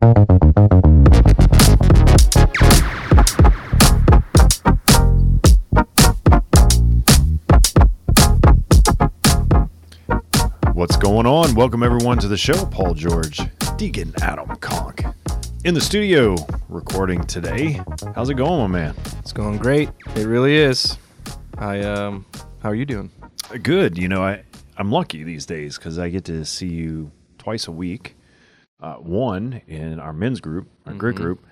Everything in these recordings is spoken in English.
What's going on? Welcome everyone to the show. Paul George, Deacon Adam Conque, in the studio recording today. How's it going, my man? It's going great. It really is. I um how are you doing? Good. You know, I I'm lucky these days because I get to see you twice a week. Uh, one in our men's group, our grit Mhm. group,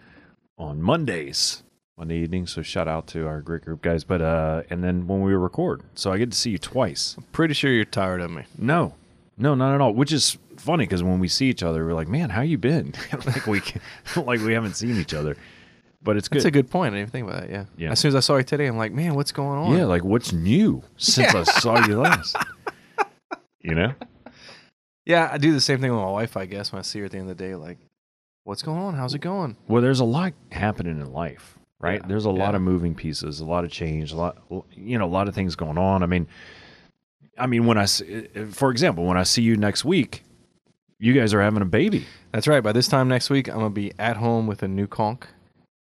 on Mondays, Monday evening. So shout out to our grit group guys. But uh, and then when we record, so I get to see you twice. Pretty sure you're tired of me. No, no, not at all. Which is funny because when we see each other, we're like, man, how you been? like we like we haven't seen each other. But it's good. That's a good point. I didn't even think about that. Yeah. Yeah. As soon as I saw you today, I'm like, man, what's going on? Yeah, like what's new since I saw you last? You know? Yeah, I do the same thing with my wife. I guess when I see her at the end of the day, like, what's going on? How's it going? Well, there's a lot happening in life, right? Yeah, There's a lot of moving pieces, a lot of change, a lot, you know, a lot of things going on. I mean, I mean, when I, s- for example, when I see you next week, you guys are having a baby. That's right. By this time next week, I'm gonna be at home with a new conk,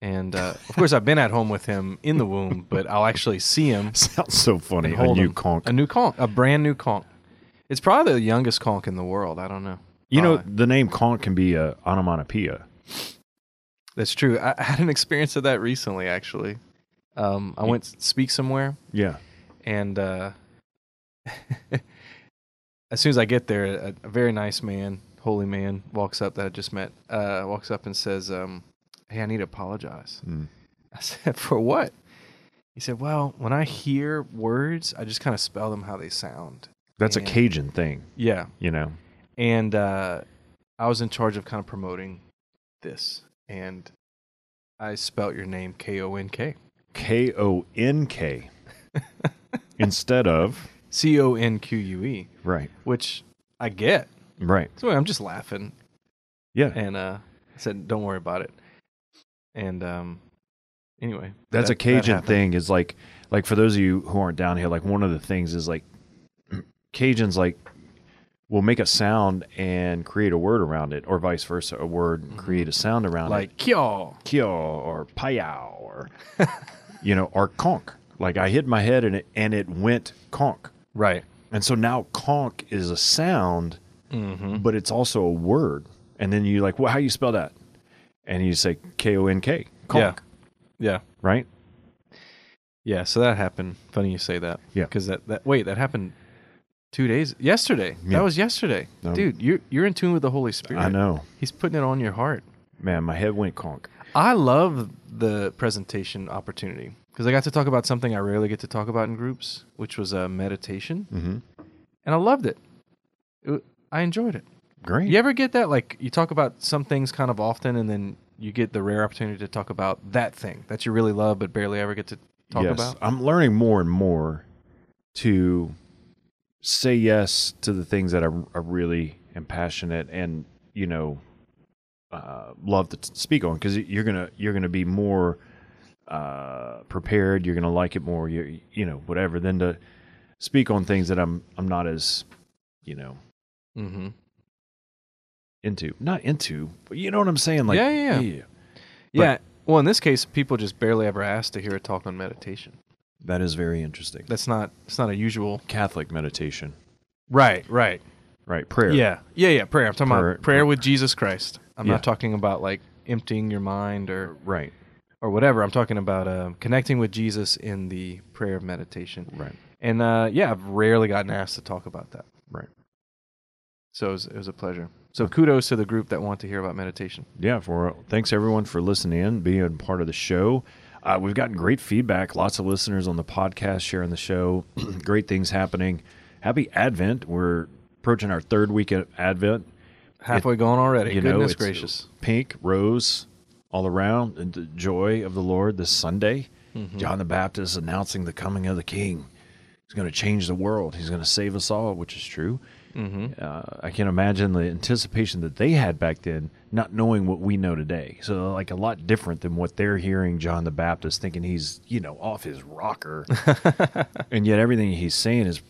and uh, of course, I've been at home with him in the womb, but I'll actually see him. Sounds so funny. A new him. conk. A new conk, a brand new conk. It's probably the youngest conk in the world. I don't know. You know, Probably. the name conk can be a onomatopoeia. That's true. I, I had an experience of that recently, actually. Um, I went to speak somewhere, Yeah. and uh, as soon as I get there, a, a very nice man, holy man, walks up that I just met, uh, walks up and says, um, "Hey, I need to apologize." Mm. I said, "For what?" He said, "Well, when I hear words, I just kind of spell them how they sound." That's a Cajun thing, Yeah, you know? and uh, I was in charge of kind of promoting this, and I spelt your name K O N K. K O N K instead of, C O N Q U E, right, which I get. right. So I'm just laughing, Yeah. and uh, I said, "Don't worry about it." And um, anyway, That's that- a Cajun that thing. Is like, like for those of you who aren't down here, like one of the things is like, Cajuns like will make a sound and create a word around it, or vice versa, a word and create a sound around it. Like it, kyo. kyo or payao or, you know, or conk. Like I hit my head and it and it went conk, Right. and so now conk is a sound, Mm-hmm. but it's also a word. And then you like, well, how you spell that? And you say K O N K, conk, Yeah. right? Yeah. So that happened. Funny you say that. Yeah. Because that, that wait that happened two days yesterday. Yeah. That was yesterday, dude. You're you're in tune with the Holy Spirit. I know, He's putting it on your heart. man. My head went conk. I love the presentation opportunity because I got to talk about something I rarely get to talk about in groups, which was uh, meditation, Mm-hmm. and I loved it. It- I enjoyed it. Great. You ever get that? Like you talk about some things kind of often, and then you get the rare opportunity to talk about that thing that you really love, but barely ever get to talk yes. about. I'm learning more and more to say yes to the things that I, I really am passionate and you know uh, love to speak on because you're gonna you're gonna be more uh, prepared. You're gonna like it more. You you know whatever than to speak on things that I'm I'm not as you know Mm-hmm. into not into but you know what I'm saying like Yeah, yeah, yeah. Yeah. Well, in this case, people just barely ever ask to hear a talk on meditation. That is very interesting. That's not. It's not a usual. Catholic meditation, Right. Right. right? Prayer. Yeah, yeah, yeah. Prayer. I'm talking Prayer- about prayer with Jesus Christ. I'm Yeah. not talking about like emptying your mind or Right. or whatever. I'm talking about uh, connecting with Jesus in the prayer of meditation. Right. And uh, yeah, I've rarely gotten asked to talk about that. Right. So it was, it was a pleasure. So kudos to the group that want to hear about meditation. yeah for thanks everyone for listening in being part of the show uh, we've gotten great feedback. Lots of listeners on the podcast sharing the show. Great things happening. Happy advent. We're approaching our third week of advent. Halfway gone already. you know Goodness it's gracious. pink rose all around and the joy of the lord this sunday. Mm-hmm. john the baptist announcing the coming of the king. He's going to change the world. He's going to save us all which is true Mm-hmm. uh, I can imagine the anticipation that they had back then, not knowing what we know today. So, like a lot different than what they're hearing John the Baptist thinking he's, you know, off his rocker, and yet everything he's saying is,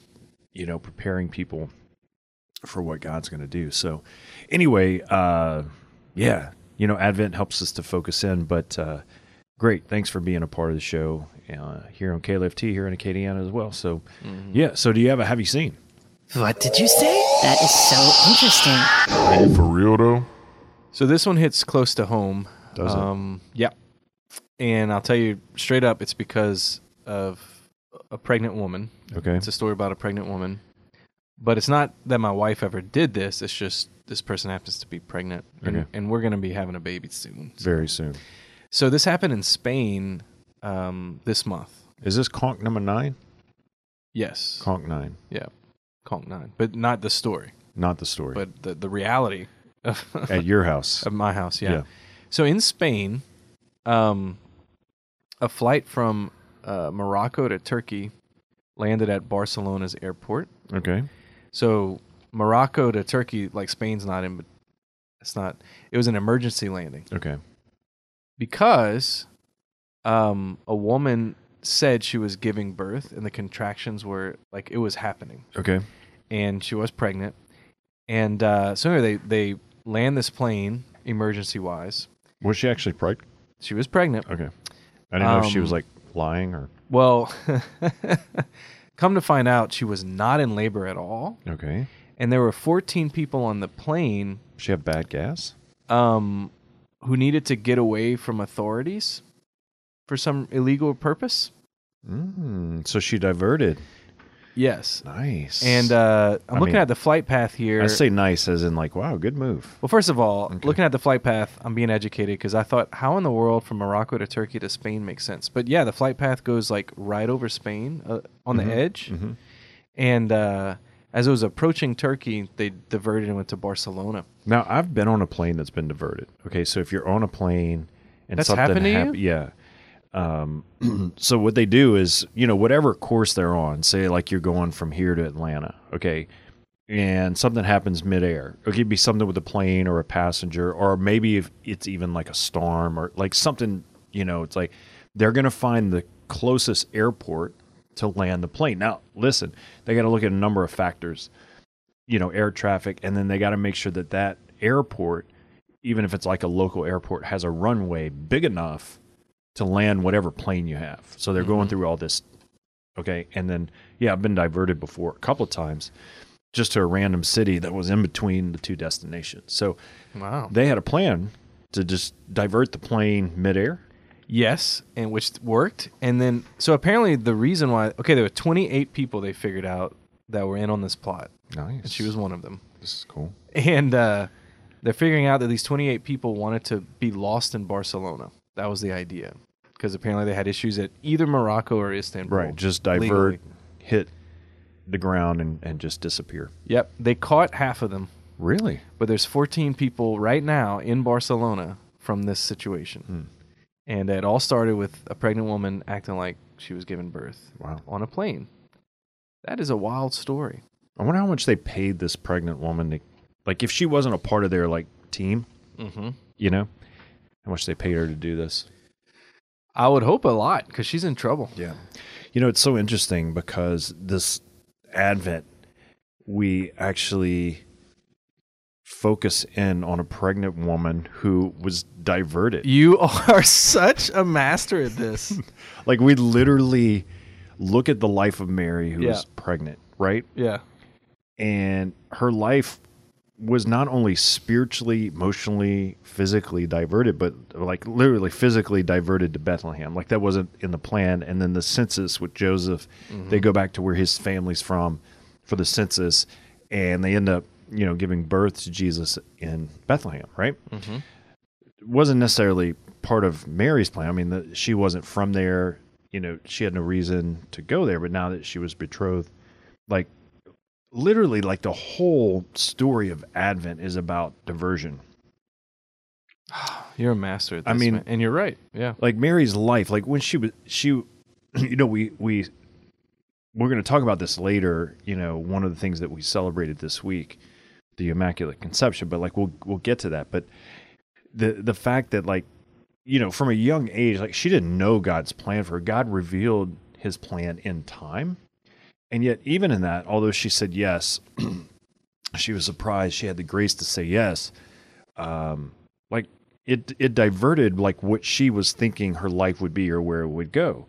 you know, preparing people for what God's going to do. So, anyway, uh, yeah, you know, Advent helps us to focus in. But uh, great, thanks for being a part of the show uh, here on KLFT here in Acadiana as well. So yeah, so do you have a have you seen? What did you say? That is so interesting. Are for real though? So this one hits close to home. Does it? um, Yeah. And I'll tell you straight up, it's because of a pregnant woman. Okay, It's a story about a pregnant woman. But it's not that my wife ever did this. It's just this person happens to be pregnant. And, Okay. and we're going to be having a baby soon. So, very soon. so this happened in Spain um, this month. Is this conk number nine? Yes. Conk nine, Yeah. Conk 9. But not the story, not the story. but the, the reality of, at your house. at my house. Yeah. Yeah. So in Spain, um, a flight from uh, Morocco to Turkey landed at Barcelona's airport. Okay. So Morocco to Turkey, like Spain's not in, but it's not. It was an emergency landing Okay. because um, a woman said she was giving birth and the contractions were like it was happening, Okay. and she was pregnant. And uh, so anyway, they they land this plane emergency wise. Was she actually pregnant? She was pregnant. Okay. I didn't know if she was Um, like lying or. Well, come to find out, she was not in labor at all, Okay. and there were 14 people on the plane She have bad gas. um, who needed to get away from authorities for some illegal purpose. Mm, so she diverted. Yes, Nice. and uh, I'm I looking mean, at the flight path here. I say nice as in like, wow, good move. well, first of all, Okay. looking at the flight path, I'm being educated because I thought, how in the world from Morocco to Turkey to Spain makes sense? But yeah, the flight path goes like right over Spain uh, on Mhm. the edge. Mhm. And uh, as it was approaching Turkey, they diverted and went to Barcelona. Now I've been on a plane that's been diverted. Okay, so if you're on a plane and That's something happened hap- yeah. Um, so what they do is, you know, whatever course they're on, say like you're going from here to Atlanta, okay, and something happens midair. It could be something with a plane or a passenger, or maybe if it's even like a storm or like something, you know, it's like they're going to find the closest airport to land the plane. Now, listen, they got to look at a number of factors you know air traffic and then they got to make sure that that airport even if it's like a local airport has a runway big enough to land whatever plane you have so they're going Mhm. through all this okay and then yeah i've been diverted before a couple of times just to a random city that was in between the two destinations so Wow. they had a plan to just divert the plane midair Yes, and which worked. And then, so apparently, the reason why, okay, there were 28 people they figured out that were in on this plot, nice and she was one of them. this is cool And uh, they're figuring out that these 28 people wanted to be lost in Barcelona. That was the idea. Because apparently, they had issues at either Morocco or Istanbul. right just divert legally. hit the ground and, and just disappear Yep. They caught half of them, really but there's 14 people right now in Barcelona from this situation. Hmm. And it all started with a pregnant woman acting like she was giving birth wow on a plane. That is a wild story. I wonder how much they paid this pregnant woman to, like, if she wasn't a part of their like team, Mm-hmm. you know, how much they paid her to do this. I would hope a lot because she's in trouble. Yeah, you know, it's so interesting because this Advent, we actually focus in on a pregnant woman who was diverted. You are such a master at this. Like, we literally look at the life of Mary, who Yeah. was pregnant, right? yeah. and her life was not only spiritually, emotionally, physically diverted, but like literally physically diverted to Bethlehem. Like that wasn't in the plan. And then the census with Joseph, they go back to where his family's from for the census, and they end up, you know, giving birth to Jesus in Bethlehem. Right? Mhm. It wasn't necessarily part of Mary's plan. I mean, the, she wasn't from there. You know, she had no reason to go there. But now that she was betrothed, like literally like the whole story of advent is about diversion You're a master at this. I mean- man. and you're right. Yeah. like mary's life like when she was she you know we we we're going to talk about this later you know one of the things that we celebrated this week the immaculate conception but like we'll we'll get to that but the the fact that like you know from a young age like she didn't know god's plan for her god revealed his plan in time and yet even in that although she said yes she was surprised she had the grace to say yes um like it it diverted like what she was thinking her life would be or where it would go.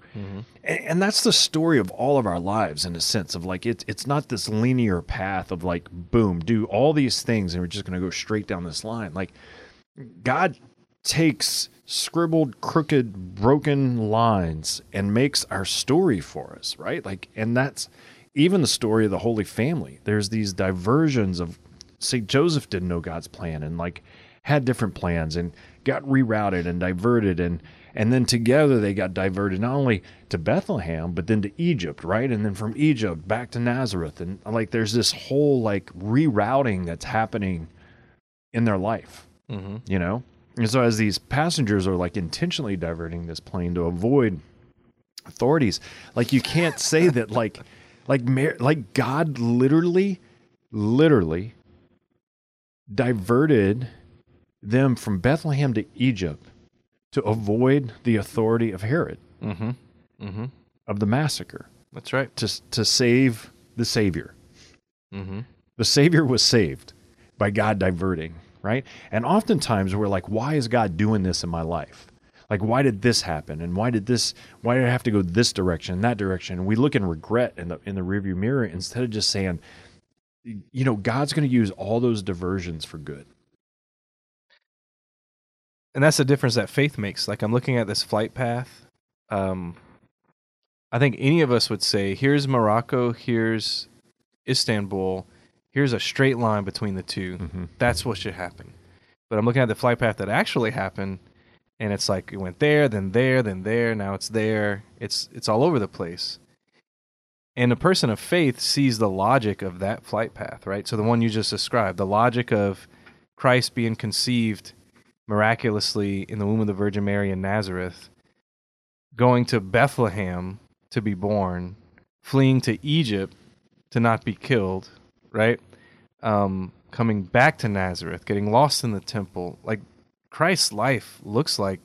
And, and that's the story of all of our lives in a sense of like it's it's not this linear path of like boom, do all these things and we're just going to go straight down this line. Like God takes scribbled, crooked, broken lines and makes our story for us, right? Like, and that's even the story of the Holy Family. There's these diversions of, St. Joseph didn't know God's plan and like had different plans and got rerouted and diverted and and then together they got diverted not only to Bethlehem but then to Egypt, right? And then from Egypt back to Nazareth and like there's this whole like rerouting that's happening in their life Mm-hmm. you know and so as these passengers are like intentionally diverting this plane to avoid authorities like you can't say that like like like god literally literally diverted them from bethlehem to egypt to avoid the authority of herod Mm-hmm. Mm-hmm. of the massacre That's right. to to save the savior Mm-hmm. the Savior was saved by God diverting, right? And oftentimes we're like, why is God doing this in my life? Like, why did this happen? And why did this, why did I have to go this direction that direction? And we look in regret in the, in the rearview mirror instead of just saying, you know, God's going to use all those diversions for good. and that's the difference that faith makes. Like I'm looking at this flight path. Um, I think any of us would say, "Here's Morocco. Here's Istanbul. Here's a straight line between the 2 Mhm. That's what should happen." But I'm looking at the flight path that actually happened, and it's like it went there, then there, then there. Now it's there. It's it's all over the place. And a person of faith sees the logic of that flight path, right? So the one you just described, the logic of Christ being conceived miraculously in the womb of the Virgin Mary in Nazareth, going to Bethlehem to be born, fleeing to Egypt to not be killed, right? Um, coming back to Nazareth, getting lost in the temple. Like Christ's life looks like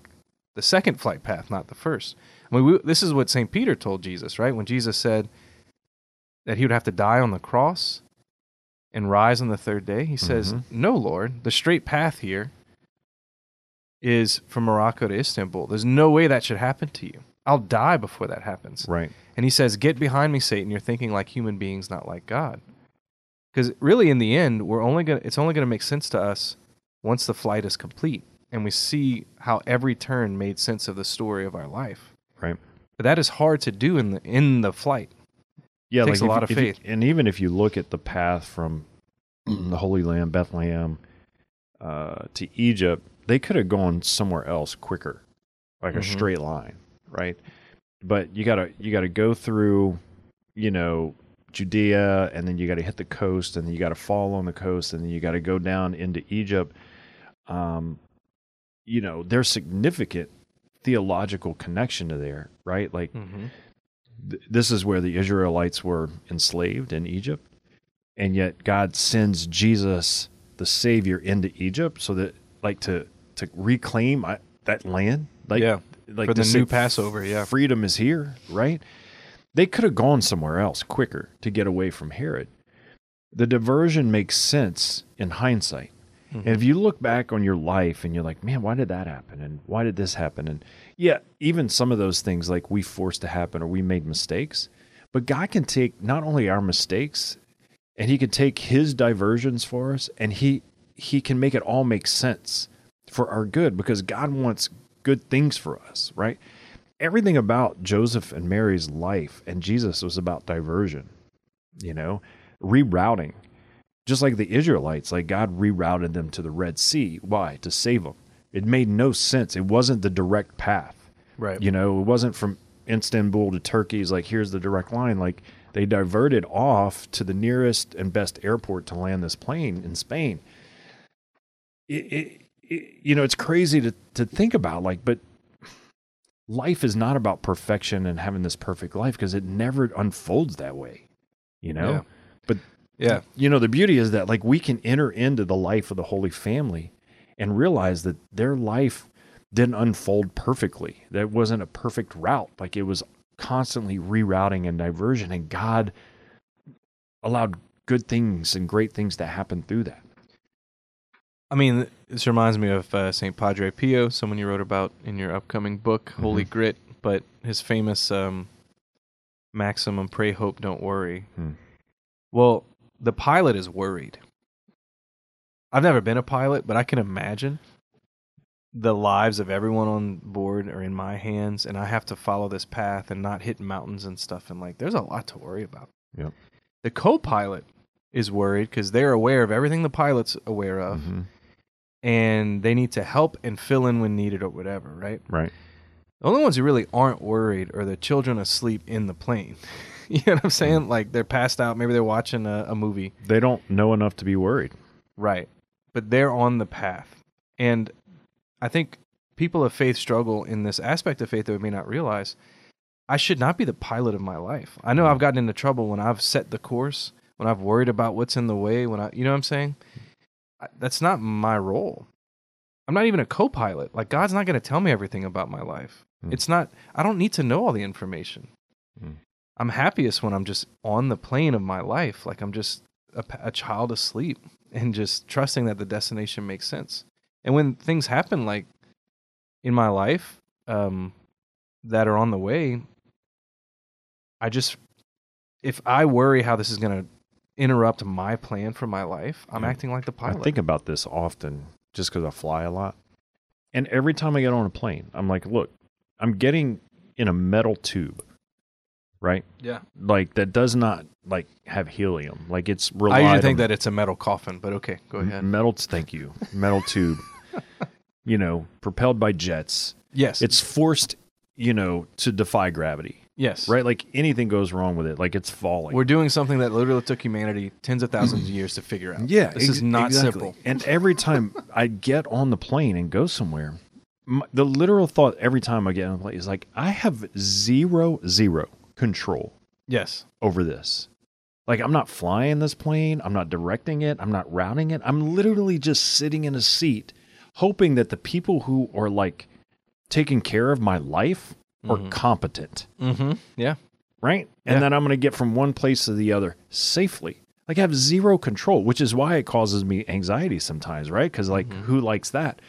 the second flight path, not the first. I mean, we, this is what St. Peter told Jesus, right? When Jesus said that he would have to die on the cross and rise on the third day, he says, Mhm. No, Lord, the straight path here is from Morocco to Istanbul. There's no way that should happen to you. I'll die before that happens. Right. And he says, Get behind me, Satan. You're thinking like human beings, not like God. Because really, in the end, we're only gonna it's only gonna make sense to us once the flight is complete and we see how every turn made sense of the story of our life. Right. But that is hard to do in the in the flight. Yeah, Takes a lot you- of if you- faith. and even if you look at the path from the Holy Land, Bethlehem, uh, to Egypt, they could have gone somewhere else quicker, like a Mhm. straight line, right? But you gotta you gotta go through, you know, Judea, and then you gotta hit the coast, and then you gotta fall on the coast, and then you gotta go down into Egypt. Um, you know, there's significant theological connection to there, right? Like Mm-hmm. th- this is where the Israelites were enslaved in Egypt, and yet God sends Jesus, the Savior, into Egypt so that, like, to to reclaim uh, that land, like, Yeah, like for the new Passover, yeah. freedom is here, right? They could have gone somewhere else quicker to get away from Herod. The diversion makes sense in hindsight. Mm-hmm. And if you look back on your life and you're like, man, why did that happen? And why did this happen? And yeah, even some of those things like we forced to happen or we made mistakes, but God can take not only our mistakes and he can take his diversions for us and he he can make it all make sense for our good because God wants good things for us, right? Everything about Joseph and Mary's life and Jesus was about diversion, you know, rerouting just like the Israelites, like God rerouted them to the Red Sea. Why? To save them. It made no sense. It wasn't the direct path. Right. You know, it wasn't from Istanbul to Turkey. It's like, here's the direct line. Like, they diverted off to the nearest and best airport to land this plane in Spain. It, it, it, you know, it's crazy to, to think about, like, but life is not about perfection and having this perfect life because it never unfolds that way, you know? Yeah. But Yeah. you know the beauty is that like we can enter into the life of the holy family and realize that their life didn't unfold perfectly that wasn't a perfect route like it was constantly rerouting and diversion and god allowed good things and great things to happen through that I mean, this reminds me of uh, Saint Padre Pio, someone you wrote about in your upcoming book, Holy Mhm. Grit. But his famous um, maximum: "Pray, hope, don't worry." Hmm. Well, the pilot is worried. I've never been a pilot, but I can imagine the lives of everyone on board are in my hands, and I have to follow this path and not hit mountains and stuff. And like, there's a lot to worry about. Yep. The co-pilot is worried because they're aware of everything the pilot's aware of, Mhm. And they need to help and fill in when needed or whatever. Right. Right. The only ones who really aren't worried are the children asleep in the plane. you know what I'm saying? Mm. Like they're passed out. Maybe they're watching a, a movie. They don't know enough to be worried. Right. But they're on the path. And I think people of faith struggle in this aspect of faith that we may not realize. I should not be the pilot of my life. I know mm. I've gotten into trouble when I've set the course, when I've worried about what's in the way, when I, you know what I'm saying? That's not my role. I'm not even a co pilot. Like, God's not going to tell me everything about my life. Hmm. It's not, I don't need to know all the information. Hmm. I'm happiest when I'm just on the plane of my life. Like, I'm just a, a child asleep and just trusting that the destination makes sense. And when things happen, like in my life, um, that are on the way, I just, if I worry how this is going to interrupt my plan for my life, I'm Yeah. acting like the pilot. I think about this often just because I fly a lot. And every time I get on a plane, I'm like, look, I'm getting in a metal tube, right? yeah. Like that does not like have helium. Like it's really I relied usually think that it's a metal coffin, but okay, go ahead. metal. Thank you, metal tube. you know, propelled by jets. Yes. It's forced, you know, to defy gravity, yes. right? Like anything goes wrong with it, like it's falling. We're doing something that literally took humanity tens of thousands of years to figure out. Yeah, This ex- is not exactly. simple. And every time I get on the plane and go somewhere, m the literal thought every time I get on the plane is like, I have zero, zero control Yes. over this. Like, I'm not flying this plane. I'm not directing it. I'm not routing it. I'm literally just sitting in a seat, hoping that the people who are like taking care of my life are Mhm. competent Mm-hmm. Yeah. right? And Yeah. then I'm going to get from one place to the other safely. Like I have zero control, which is why it causes me anxiety sometimes, right? Because like, Mhm. who likes that?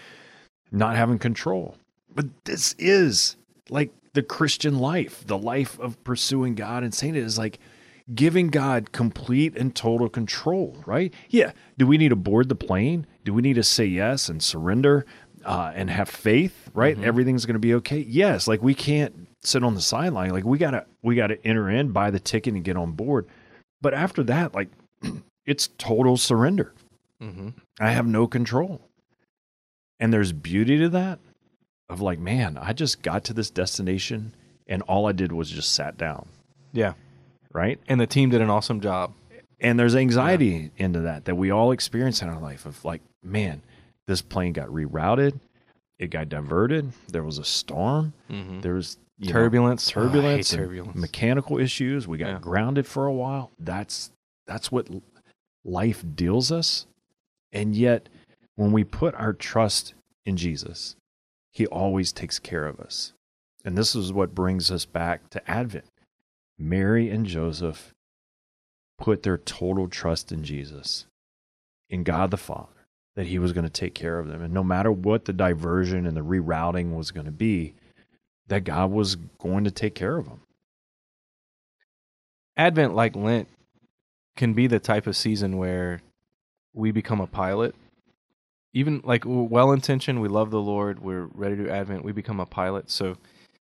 Not having control. But this is like the Christian life, the life of pursuing God and saying it is like giving God complete and total control, right? Yeah. Do we need to board the plane? Do we need to say yes and surrender uh, and have faith, right? Mhm. Everything's going to be okay. Yes. Like we can't sit on the sideline. Like we gotta we gotta enter in, buy the ticket, and get on board. But after that, like it's total surrender. Mm-hmm. I have no control. And there's beauty to that of like, man, I just got to this destination and all I did was just sat down, Yeah. right? And the team did an awesome job. And there's anxiety into that that we all experience in our life of like, man, this plane got rerouted, it got diverted, there was a storm, Mm-hmm. there was you know, Turbulence. turbulence, Oh, I hate and turbulence. mechanical issues. We got Yeah. grounded for a while. That's that's what life deals us. And yet, when we put our trust in Jesus, He always takes care of us. And this is what brings us back to Advent. Mary and Joseph put their total trust in Jesus, in God the Father, that He was going to take care of them. And no matter what the diversion and the rerouting was going to be, that God was going to take care of them. Advent, like Lent, can be the type of season where we become a pilot. Even like well intentioned, we love the Lord, we're ready to Advent, we become a pilot. So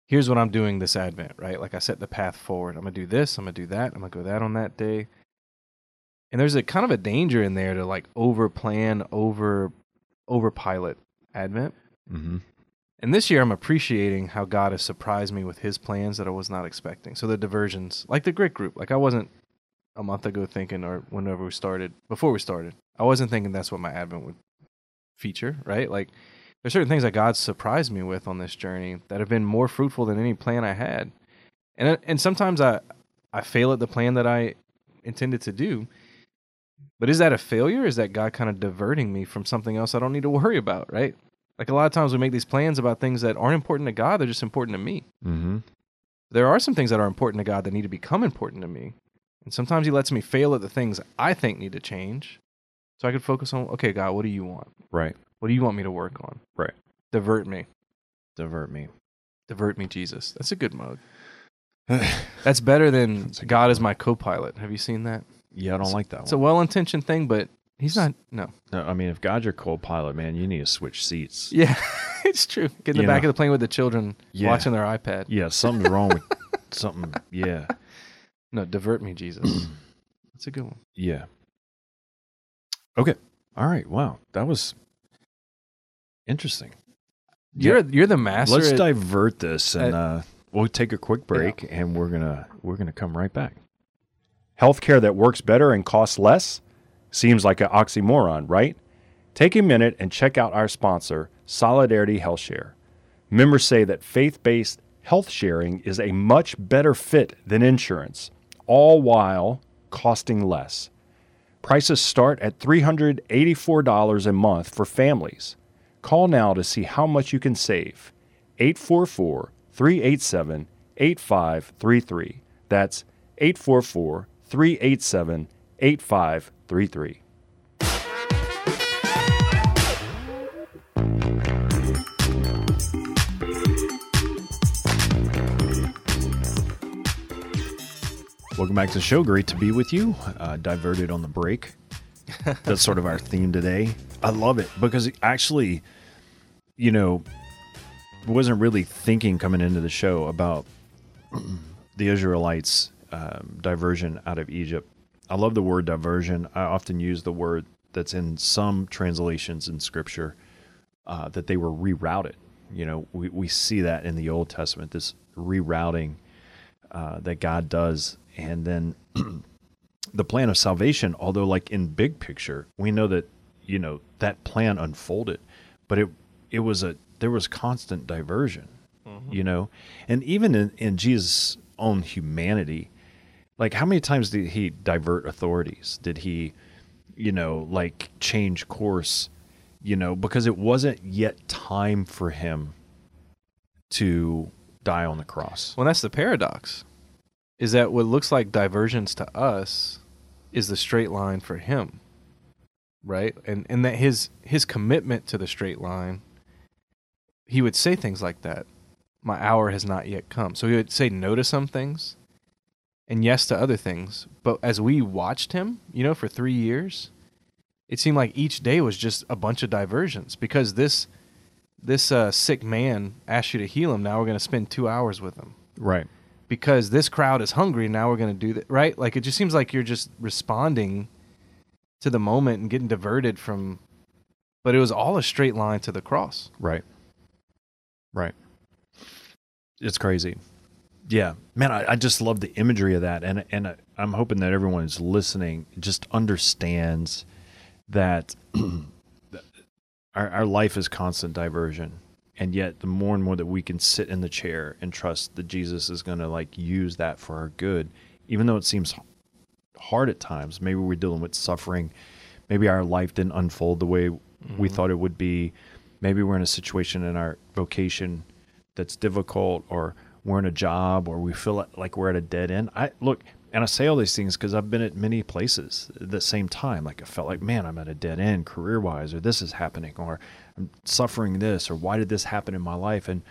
here's what I'm doing this Advent, right? Like I set the path forward. I'm gonna do this, I'm gonna do that, I'm gonna go that on that day. And there's a kind of a danger in there to like over plan, over over pilot Advent. Mm-hmm. And this year, I'm appreciating how God has surprised me with His plans that I was not expecting. So the diversions, like the grit group, like I wasn't a month ago thinking, or whenever we started, before we started, I wasn't thinking that's what my Advent would feature, right? Like there's certain things that God surprised me with on this journey that have been more fruitful than any plan I had. And and sometimes I I fail at the plan that I intended to do. But is that a failure? Is that God kind of diverting me from something else I don't need to worry about, right? Like a lot of times we make these plans about things that aren't important to God, they're just important to me. Mm-hmm. There are some things that are important to God that need to become important to me. And sometimes He lets me fail at the things I think need to change So I could focus on, okay, God, what do you want? Right. What do you want me to work on? Right. Divert me. Divert me. Divert me, Jesus. That's a good mode. That's better than That's God is my co-pilot. Have you seen that? Yeah, I don't like that one. It's a one. well-intentioned thing, but he's not. No. No, I mean, if God's your co-pilot, man, you need to switch seats. Yeah, it's true. Get in the You back know. of the plane with the children Yeah. watching their iPad. Yeah, something's wrong with something. Yeah, No, divert me, Jesus. That's a good one. yeah. Okay. All right. Wow, that was interesting. You're you're the master. Let's at- divert this, and uh, we'll take a quick break, and we're gonna we're gonna come right back. Healthcare that works better and costs less? Seems like an oxymoron, right? Take a minute and check out our sponsor, Solidarity Health Share. Members say that faith based health sharing is a much better fit than insurance, all while costing less. Prices start at $384 a month for families. Call now to see how much you can save. 844 387 8533. That's 844 387 8533. Welcome back to the show. Great to be with you. Uh, diverted on the break. That's sort of our theme today. I love it because it actually, you know, wasn't really thinking coming into the show about the Israelites' um, diversion out of Egypt. I love the word diversion. I often use the word that's in some translations in Scripture uh, that they were rerouted. You know, we, we see that in the Old Testament, this rerouting uh, that God does. And then the plan of salvation, although like in big picture, we know that, you know, that plan unfolded, but it, it was a, there was constant diversion, you know, and even in, in Jesus' own humanity, like how many times did he divert authorities? Did he, you know, like change course, you know, because it wasn't yet time for him to die on the cross. Well, that's the paradox. Is that what looks like diversions to us is the straight line for him, right? And and that his his commitment to the straight line, he would say things like that. My hour has not yet come. So he would say no to some things, and yes to other things. But as we watched him, you know, for three years, it seemed like each day was just a bunch of diversions because this this uh, sick man asked you to heal him. Now we're going to spend two hours with him Right. because this crowd is hungry. Now we're going to do that, right? Like it just seems like you're just responding to the moment and getting diverted from. But it was all a straight line to the cross. Right. Right. It's crazy. Yeah, man, I, I just love the imagery of that, and and I, I'm hoping that everyone is listening just understands that our our life is constant diversion, and yet the more and more that we can sit in the chair and trust that Jesus is going to like use that for our good, even though it seems hard at times. Maybe we're dealing with suffering. Maybe our life didn't unfold the way we mm-hmm. thought it would be. Maybe we're in a situation in our vocation that's difficult, or we're in a job, or we feel like we're at a dead end. I look, and I say all these things because I've been at many places at the same time. Like I felt like, man, I'm at a dead end career wise, or this is happening, or I'm suffering this, or why did this happen in my life? And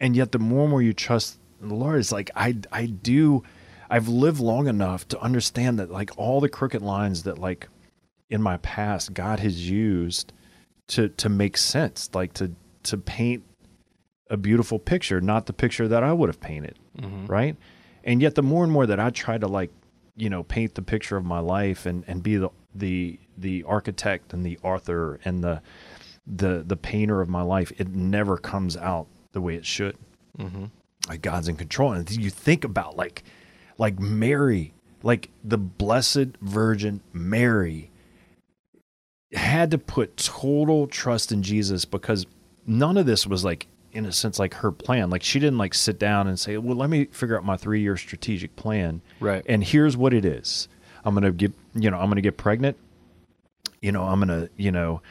and yet, the more and more you trust the Lord, it's like I I do. I've lived long enough to understand that like all the crooked lines that like in my past God has used to to make sense, like to to paint a beautiful picture, not the picture that I would have painted, right? And yet the more and more that I try to like, you know, paint the picture of my life and and be the the the architect and the author and the the the painter of my life, it never comes out the way it should. Mm-hmm. Like God's in control, and you think about like like Mary, like the Blessed Virgin Mary had to put total trust in Jesus because none of this was like in a sense like her plan. Like she didn't like sit down and say, "Well, let me figure out my 3-year strategic plan." Right. And here's what it is. I'm going to get, you know, I'm going to get pregnant. You know, I'm going to, you know,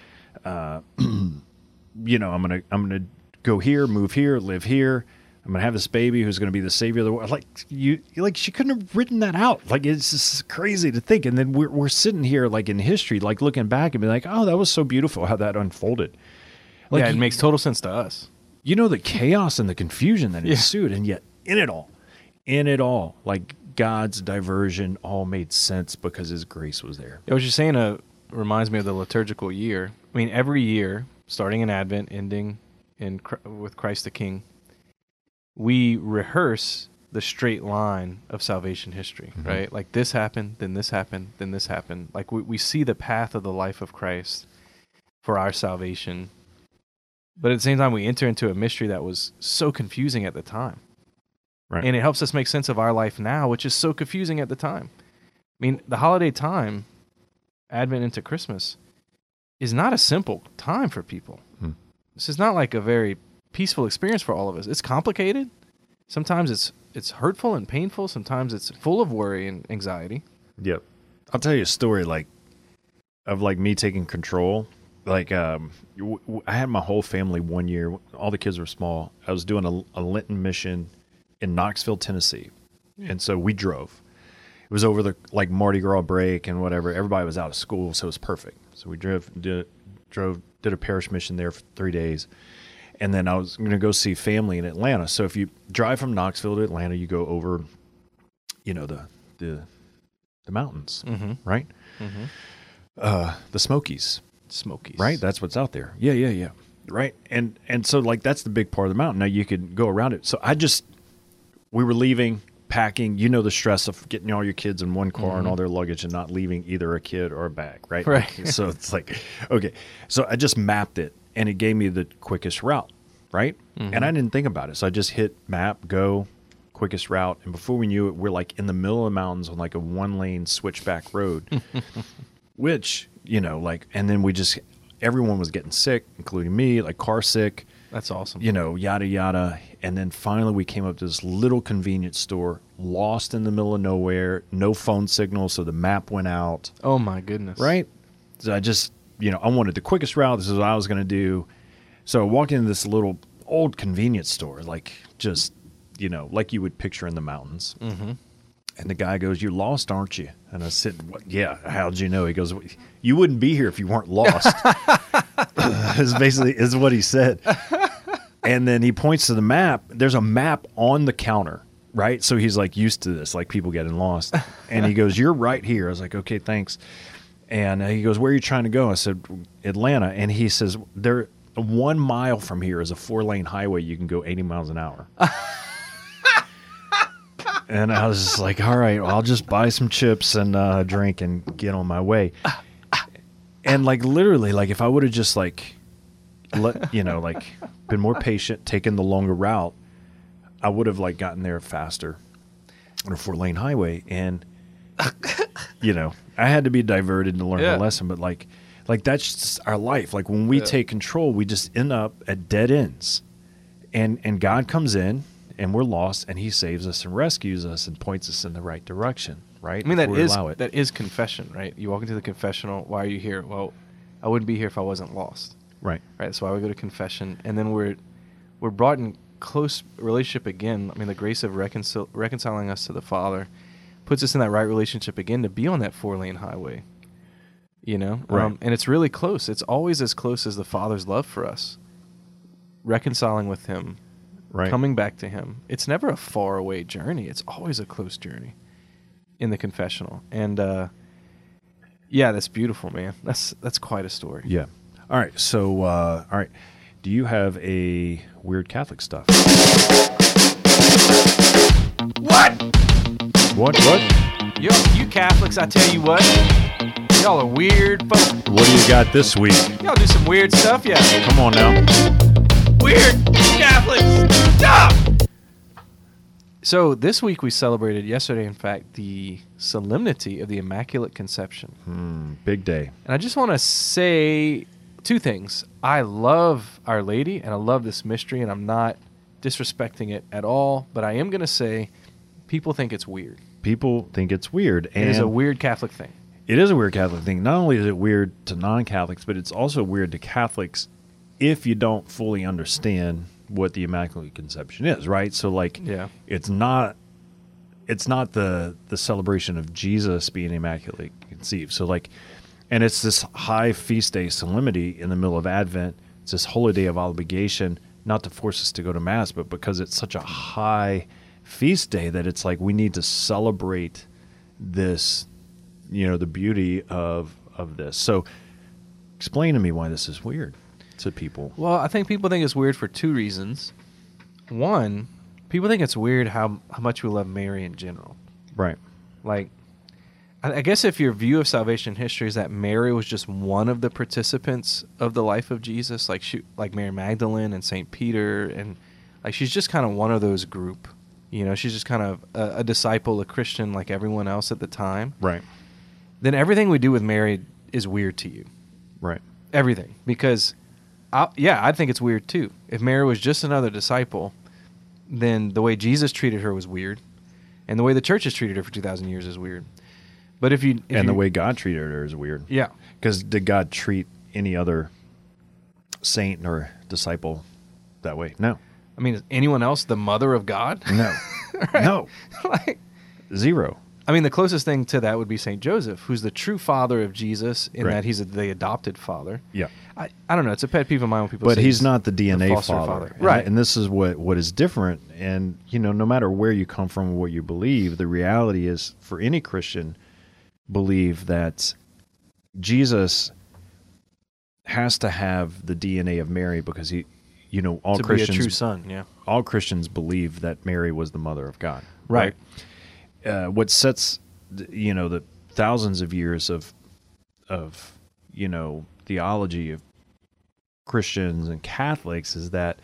uh you know, I'm going to I'm to go here, move here, live here. I'm gonna have this baby who's gonna be the savior of the world. Like you, like she couldn't have written that out. Like it's just crazy to think. And then we're we're sitting here like in history, like looking back and be like, oh, that was so beautiful how that unfolded. Like yeah, it makes total sense to us. You know the chaos and the confusion that Yeah. ensued, and yet in it all, in it all, like God's diversion all made sense because His grace was there. Yeah, What you're saying uh, reminds me of the liturgical year. I mean, every year, starting in Advent, ending in with Christ the King, we rehearse the straight line of salvation history, right? Like this happened, then this happened, then this happened. Like we, we see the path of the life of Christ for our salvation. But at the same time, we enter into a mystery that was so confusing at the time. Right. And it helps us make sense of our life now, which is so confusing at the time. I mean, the holiday time, Advent into Christmas, is not a simple time for people. Hmm. This is not like a very peaceful experience for all of us. It's complicated. Sometimes it's it's hurtful and painful. Sometimes it's full of worry and anxiety. Yep. I'll tell you a story like of like me taking control. Like um, I had my whole family one year. All the kids were small. I was doing a, a Lenten mission in Knoxville, Tennessee, and so we drove. It was over the like Mardi Gras break and whatever. Everybody was out of school, so it was perfect. So we drove, did, drove, did a parish mission there for three days, and then I was going to go see family in Atlanta. So if you drive from Knoxville to Atlanta, you go over, you know the the the mountains, Mm-hmm. right? Mm-hmm. Uh, the Smokies, Smokies. right? That's what's out there. Yeah, yeah, yeah. Right. And and so like that's the big part of the mountain. Now you could go around it. So I just we were leaving, packing. You know the stress of getting all your kids in one car and mm-hmm. all their luggage and not leaving either a kid or a bag, right? Right. so it's like okay. So I just mapped it and it gave me the quickest route, right? Mm-hmm. And I didn't think about it. So I just hit map, go, quickest route. And before we knew it, we're like in the middle of the mountains on like a one lane switchback road. which you know like and then we just everyone was getting sick including me like car sick That's awesome. you know yada yada and then finally we came up to this little convenience store lost in the middle of nowhere no phone signal so the map went out Oh my goodness. right so i just you know i wanted the quickest route this is what i was going to do so i walked into this little old convenience store like just you know like you would picture in the mountains Mm-hmm. And the guy goes, "You're lost, aren't you?" And I said, what? "Yeah." How'd you know? He goes, "You wouldn't be here if you weren't lost." is basically is what he said. And then he points to the map. There's a map on the counter, right? So he's like used to this, like people getting lost. And he goes, "You're right here." I was like, "Okay, thanks." And he goes, "Where are you trying to go?" I said, "Atlanta." And he says, "There, one mile from here is a four lane highway. You can go 80 miles an hour." and I was just like, "All right, well, I'll just buy some chips and uh, a drink and get on my way." And like literally, like if I would have just like, let you know, like been more patient, taken the longer route, I would have like gotten there faster on a four lane highway. And you know, I had to be diverted to learn Yeah. a lesson. But like, like that's just our life. Like when we Yeah. take control, we just end up at dead ends, and and God comes in. And we're lost, and He saves us and rescues us and points us in the right direction. Right? I mean that is allow it. that is confession, right? You walk into the confessional. Why are you here? Well, I wouldn't be here if I wasn't lost. right. Right. So why we go to confession, and then we're we're brought in close relationship again. I mean, the grace of reconcil- reconciling us to the Father puts us in that right relationship again to be on that four lane highway. You know, Right. um, and it's really close. It's always as close as the Father's love for us. Reconciling with Him, Right. coming back to Him. It's never a far away journey. It's always a close journey in the confessional, and uh, yeah, that's beautiful, man. That's that's quite a story. Yeah. All right. So, uh, all right. Do you have a weird Catholic stuff? What? What? What? Yo, you Catholics, I tell you what, y'all are weird folk. What do you got this week? Y'all do some weird stuff, yeah. Come on now. Weird Catholics. Stop! So this week we celebrated yesterday, in fact, the solemnity of the Immaculate Conception. Hmm, big day. And I just want to say two things. I love Our Lady and I love this mystery, and I'm not disrespecting it at all, but I am going to say people think it's weird. People think it's weird, and It is a weird Catholic thing. it is a weird Catholic thing. Not only is it weird to non-Catholics, but it's also weird to Catholics if you don't fully understand what the immaculate conception is, right? So like Yeah. it's not it's not the the celebration of Jesus being immaculately conceived. So like and it's this high feast day solemnity in the middle of Advent. It's this holy day of obligation, not to force us to go to mass, but because it's such a high feast day that it's like we need to celebrate this, you know, the beauty of of this. So explain to me why this is weird to people. Well, I think people think it's weird for two reasons. One, people think it's weird how how much we love Mary in general. Right. Like, I, I guess if your view of salvation history is that Mary was just one of the participants of the life of Jesus, like she, like Mary Magdalene and Saint Peter, and like she's just kind of one of those group. You know, she's just kind of a, a disciple, a Christian, like everyone else at the time. Right. Then everything we do with Mary is weird to you. Right. everything because I, yeah i think it's weird too if mary was just another disciple then the way jesus treated her was weird and the way the church has treated her for 2000 years is weird but if you if and the you- way God treated her is weird. yeah Because did God treat any other saint or disciple that way? No. i mean is anyone else the mother of god No. No. like Zero. I mean the closest thing to that would be saint joseph who's the true father of jesus in Right. that he's a, the adopted father Yeah. I, I don't know it's a pet peeve of mine when people But he's not the DNA foster father. father. Right. And this is what, what is different. And, you know, no matter where you come from, what you believe, the reality is for any Christian, believe that Jesus has to have the DNA of Mary because he, you know, all to be a Christians true son yeah all Christians believe that Mary was the mother of God. Right. Uh, what sets, you know, the thousands of years of, of, you know, theology of Christians and Catholics is that,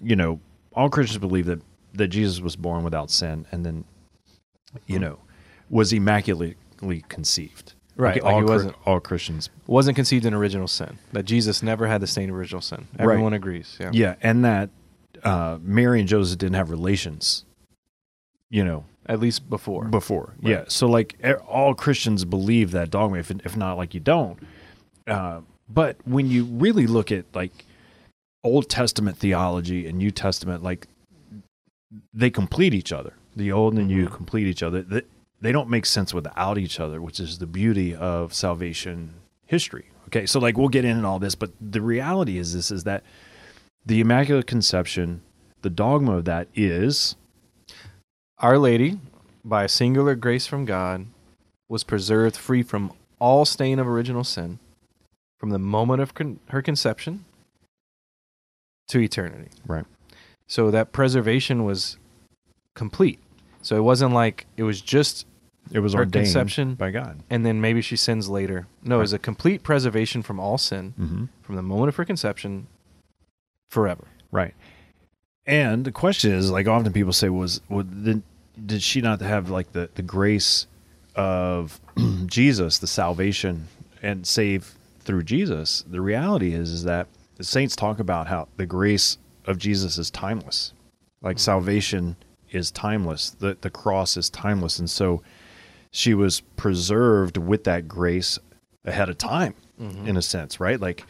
you know, all Christians believe that that Jesus was born without sin, and then, you Mm-hmm. know, was immaculately conceived. Right, like all, he wasn't- all Christians wasn't conceived in original sin that jesus never had the stain of original sin Right. everyone agrees yeah Yeah, and that uh, Mary and Joseph didn't have relations. You know, at least before before. Right. Yeah, so like all Christians believe that dogma. If if not, like you don't. Uh, but when you really look at like Old Testament theology and New Testament, like they complete each other. The Old and New Mhm. complete each other. They, they don't make sense without each other, which is the beauty of salvation history. Okay, so like we'll get into all this, but the reality is this: is that the Immaculate Conception, the dogma of that is Our Lady, by a singular grace from God, was preserved free from all stain of original sin from the moment of con- her conception to eternity. Right. So that preservation was complete. So it wasn't like it was just, it was Her ordained conception- by God. and then maybe she sins later. No, it was a complete preservation from all sin Mm-hmm. from the moment of her conception forever. Right. And the question is, like, often people say, was, was then did she not have like the the grace of Jesus, the salvation, and save through Jesus? The reality is, is that the saints talk about how the grace of Jesus is timeless, like mm. salvation is timeless. The the cross is timeless, and so she was preserved with that grace ahead of time mm-hmm. in a sense right? Like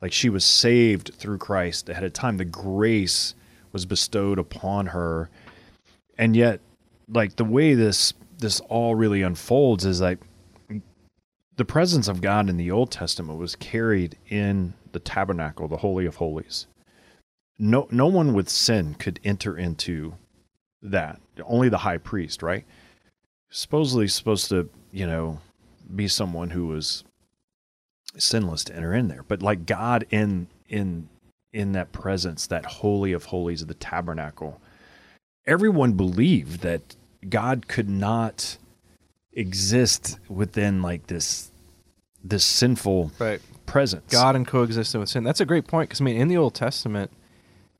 like she was saved through christ ahead of time. The grace was bestowed upon her. And yet like the way this this all really unfolds is like the presence of god in the old testament was carried in the tabernacle the holy of holies. No no one with sin could enter into that. Only the high priest right? Supposedly supposed to you know be someone who was sinless to enter in there. But like god in in in that presence that holy of holies of the tabernacle everyone believed that god could not exist within like this this sinful Right. presence God and coexisting with sin. That's a great point because I mean, in the Old Testament,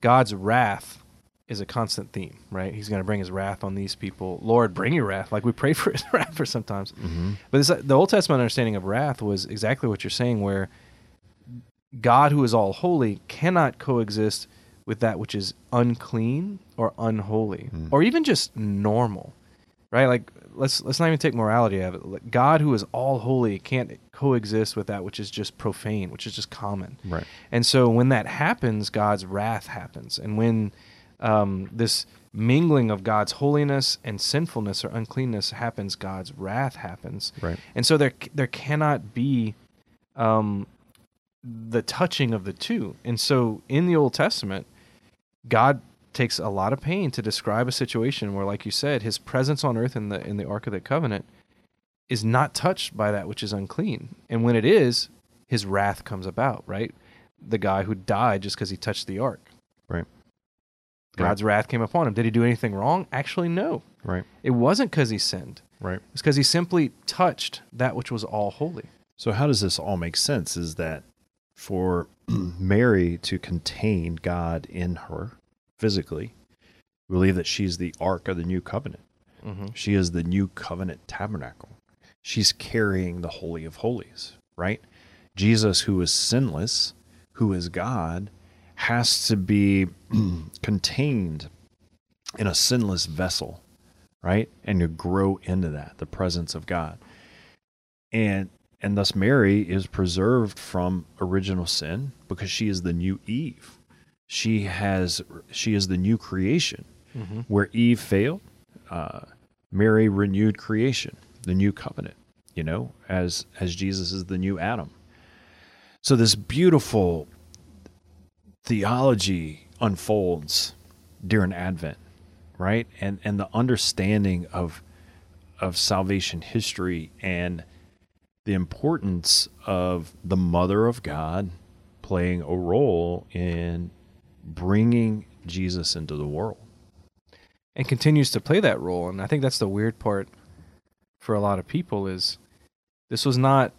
God's wrath is a constant theme, right? He's going to bring His wrath on these people. Lord, bring Your wrath. Like we pray for His wrath for sometimes. Mhm. But it's, the Old Testament understanding of wrath was exactly what you're saying, where God, who is all holy, cannot coexist with that which is unclean or unholy, Mm. or even just normal. right? Like let's let's not even take morality out of it. God, who is all holy, can't coexist with that which is just profane, which is just common. Right. And so when that happens, God's wrath happens, and when um, this mingling of God's holiness and sinfulness or uncleanness happens, God's wrath happens. Right. And so there there cannot be um, the touching of the two. And so in the Old Testament, God takes a lot of pain to describe a situation where, like you said, his presence on earth in the in the Ark of the Covenant is not touched by that which is unclean. And when it is, his wrath comes about, right? The guy who died just because he touched the ark. Right. God's wrath came upon him. Did he do anything wrong? Actually, no. Right. It wasn't because he sinned. Right. It's because he simply touched that which was all holy. So how does this all make sense? Is that for Mary to contain God in her physically, we believe that she's the ark of the new covenant. Mm-hmm. She is the new covenant tabernacle. She's carrying the holy of holies, right? Jesus, who is sinless, who is God, has to be contained in a sinless vessel, right? And to grow into that, the presence of God. And and thus Mary is preserved from original sin because she is the new Eve. She has she is the new creation. Mm-hmm. Where Eve failed, uh, Mary renewed creation, the new covenant, you know, as as Jesus is the new Adam. So this beautiful theology unfolds during Advent, right? And and the understanding of of salvation history and the importance of the mother of God playing a role in bringing Jesus into the world. and continues to play that role. And I think that's the weird part for a lot of people is this was not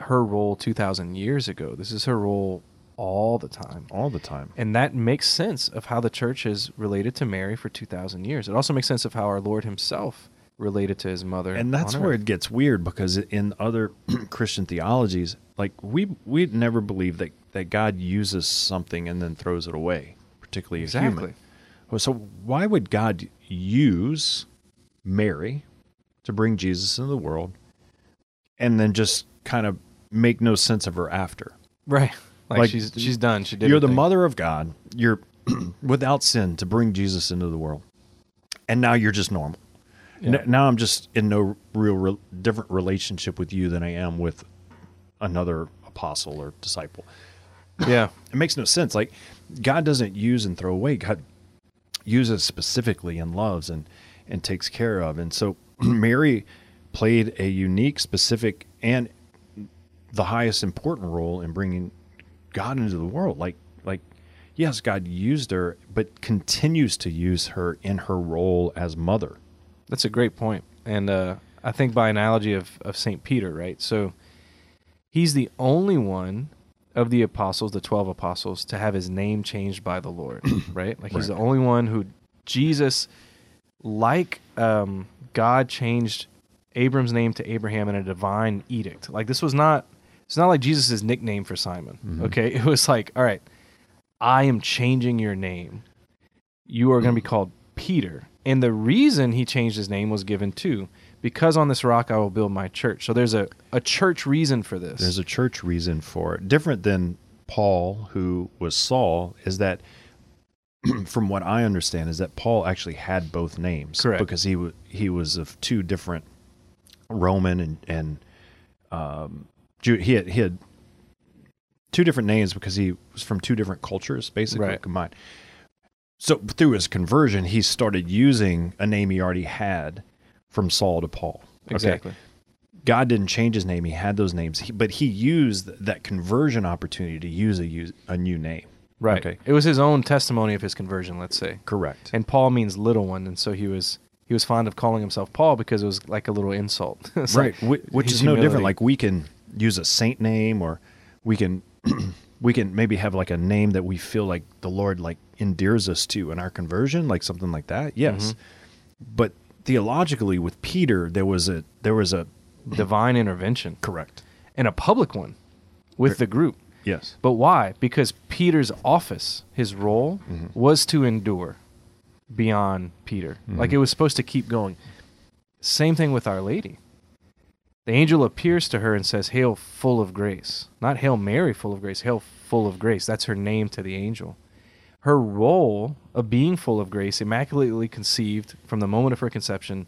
her role 2000 years ago. This is her role all the time. all the time. And that makes sense of how the church is related to Mary for 2000 years. It also makes sense of how our Lord himself related to his mother. And that's where it gets weird because in other Christian theologies, like we we never believe that that God uses something and then throws it away, particularly a human. So why would God use Mary to bring Jesus into the world and then just kind of make no sense of her after? Right. Like, Like, she's she's done. She did You're the thing. mother of God. You're without sin to bring Jesus into the world. And now you're just normal. Yeah. N- now I'm just in no real re- different relationship with you than I am with another apostle or disciple. Yeah. It makes no sense. Like God doesn't use and throw away. God uses specifically and loves and and takes care of. And so Mary played a unique, specific, and the highest important role in bringing God into the world. Like like yes, God used her, but continues to use her in her role as mother. That's a great point. And uh, I think by analogy of, of St. Peter, right? So he's the only one of the apostles, the 12 apostles, to have his name changed by the Lord, right? Like he's Right. the only one who Jesus, like um, God changed Abram's name to Abraham in a divine edict. Like this was not, it's not like Jesus' nickname for Simon, okay? It was like, all right, I am changing your name. You are going to be called Peter. And the reason he changed his name was given too, because on this rock I will build my church. So there's a, a church reason for this. There's a church reason for it. Different than Paul, who was Saul, is that from what I understand, is that Paul actually had both names. Correct. Because he wa he was of two different Roman and and um, Jew. He had he had two different names because he was from two different cultures, basically Right. combined. So through his conversion, he started using a name he already had from Saul to Paul. Okay? exactly. God didn't change his name; he had those names, he, but he used that conversion opportunity to use a use a new name. Right. Okay. It was his own testimony of his conversion, let's say. Correct. And Paul means little one, and so he was he was fond of calling himself Paul because it was like a little insult. Right, like whi- which is no different. Like we can use a saint name, or we can we can maybe have like a name that we feel like the Lord like endears us to in our conversion, like something like that. Yes, mm-hmm. but theologically, with Peter, there was a there was a divine intervention correct. and a public one with the group. Yes. But why? Because Peter's office, his role, mm-hmm. was to endure beyond Peter. Like mm-hmm. it was supposed to keep going. Same thing with Our Lady. The angel appears to her and says, Hail, full of grace. Not Hail Mary, full of grace. Hail, full of grace. That's her name to the angel. Her role of being full of grace, immaculately conceived from the moment of her conception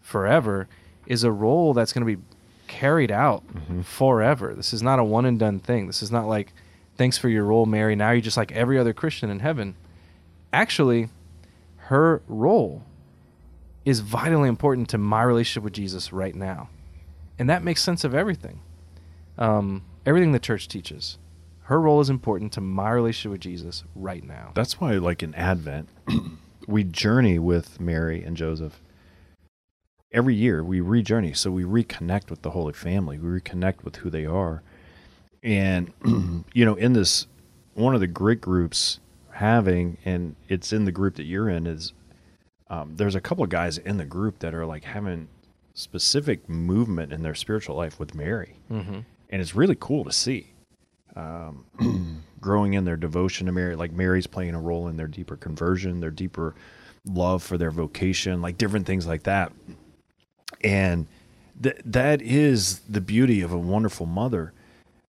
forever, is a role that's going to be carried out mm-hmm. forever. This is not a one and done thing. This is not like, thanks for your role, Mary. Now you're just like every other Christian in heaven. Actually, her role is vitally important to my relationship with Jesus right now. And that makes sense of everything. Um, everything the church teaches. Her role is important to my relationship with Jesus right now. That's why, like in Advent, we journey with Mary and Joseph. Every year we re-journey, so we reconnect with the Holy Family. We reconnect with who they are, and you know, in this, one of the great groups having, and it's in the group that you're in, is um, there's a couple of guys in the group that are like having specific movement in their spiritual life with Mary, mm-hmm. and it's really cool to see um, growing in their devotion to Mary. Like Mary's playing a role in their deeper conversion, their deeper love for their vocation, like different things like that. And th- that is the beauty of a wonderful mother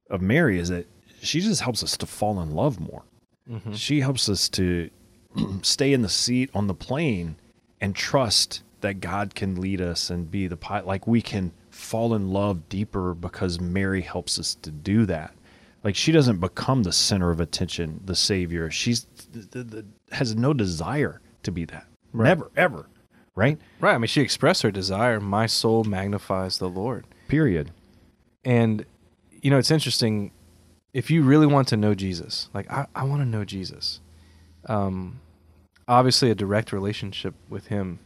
of Mary is that she just helps us to fall in love more. Mm-hmm. She helps us to stay in the seat on the plane and trust that God can lead us and be the pilot. Like we can fall in love deeper because Mary helps us to do that. Like she doesn't become the center of attention, the savior. She's th- th- th- has no desire to be that. Right. Never, ever. Right? Right. I mean, she expressed her desire. My soul magnifies the Lord. Period. And, you know, it's interesting. If you really want to know Jesus, like, I, I want to know Jesus. Um, obviously, a direct relationship with Him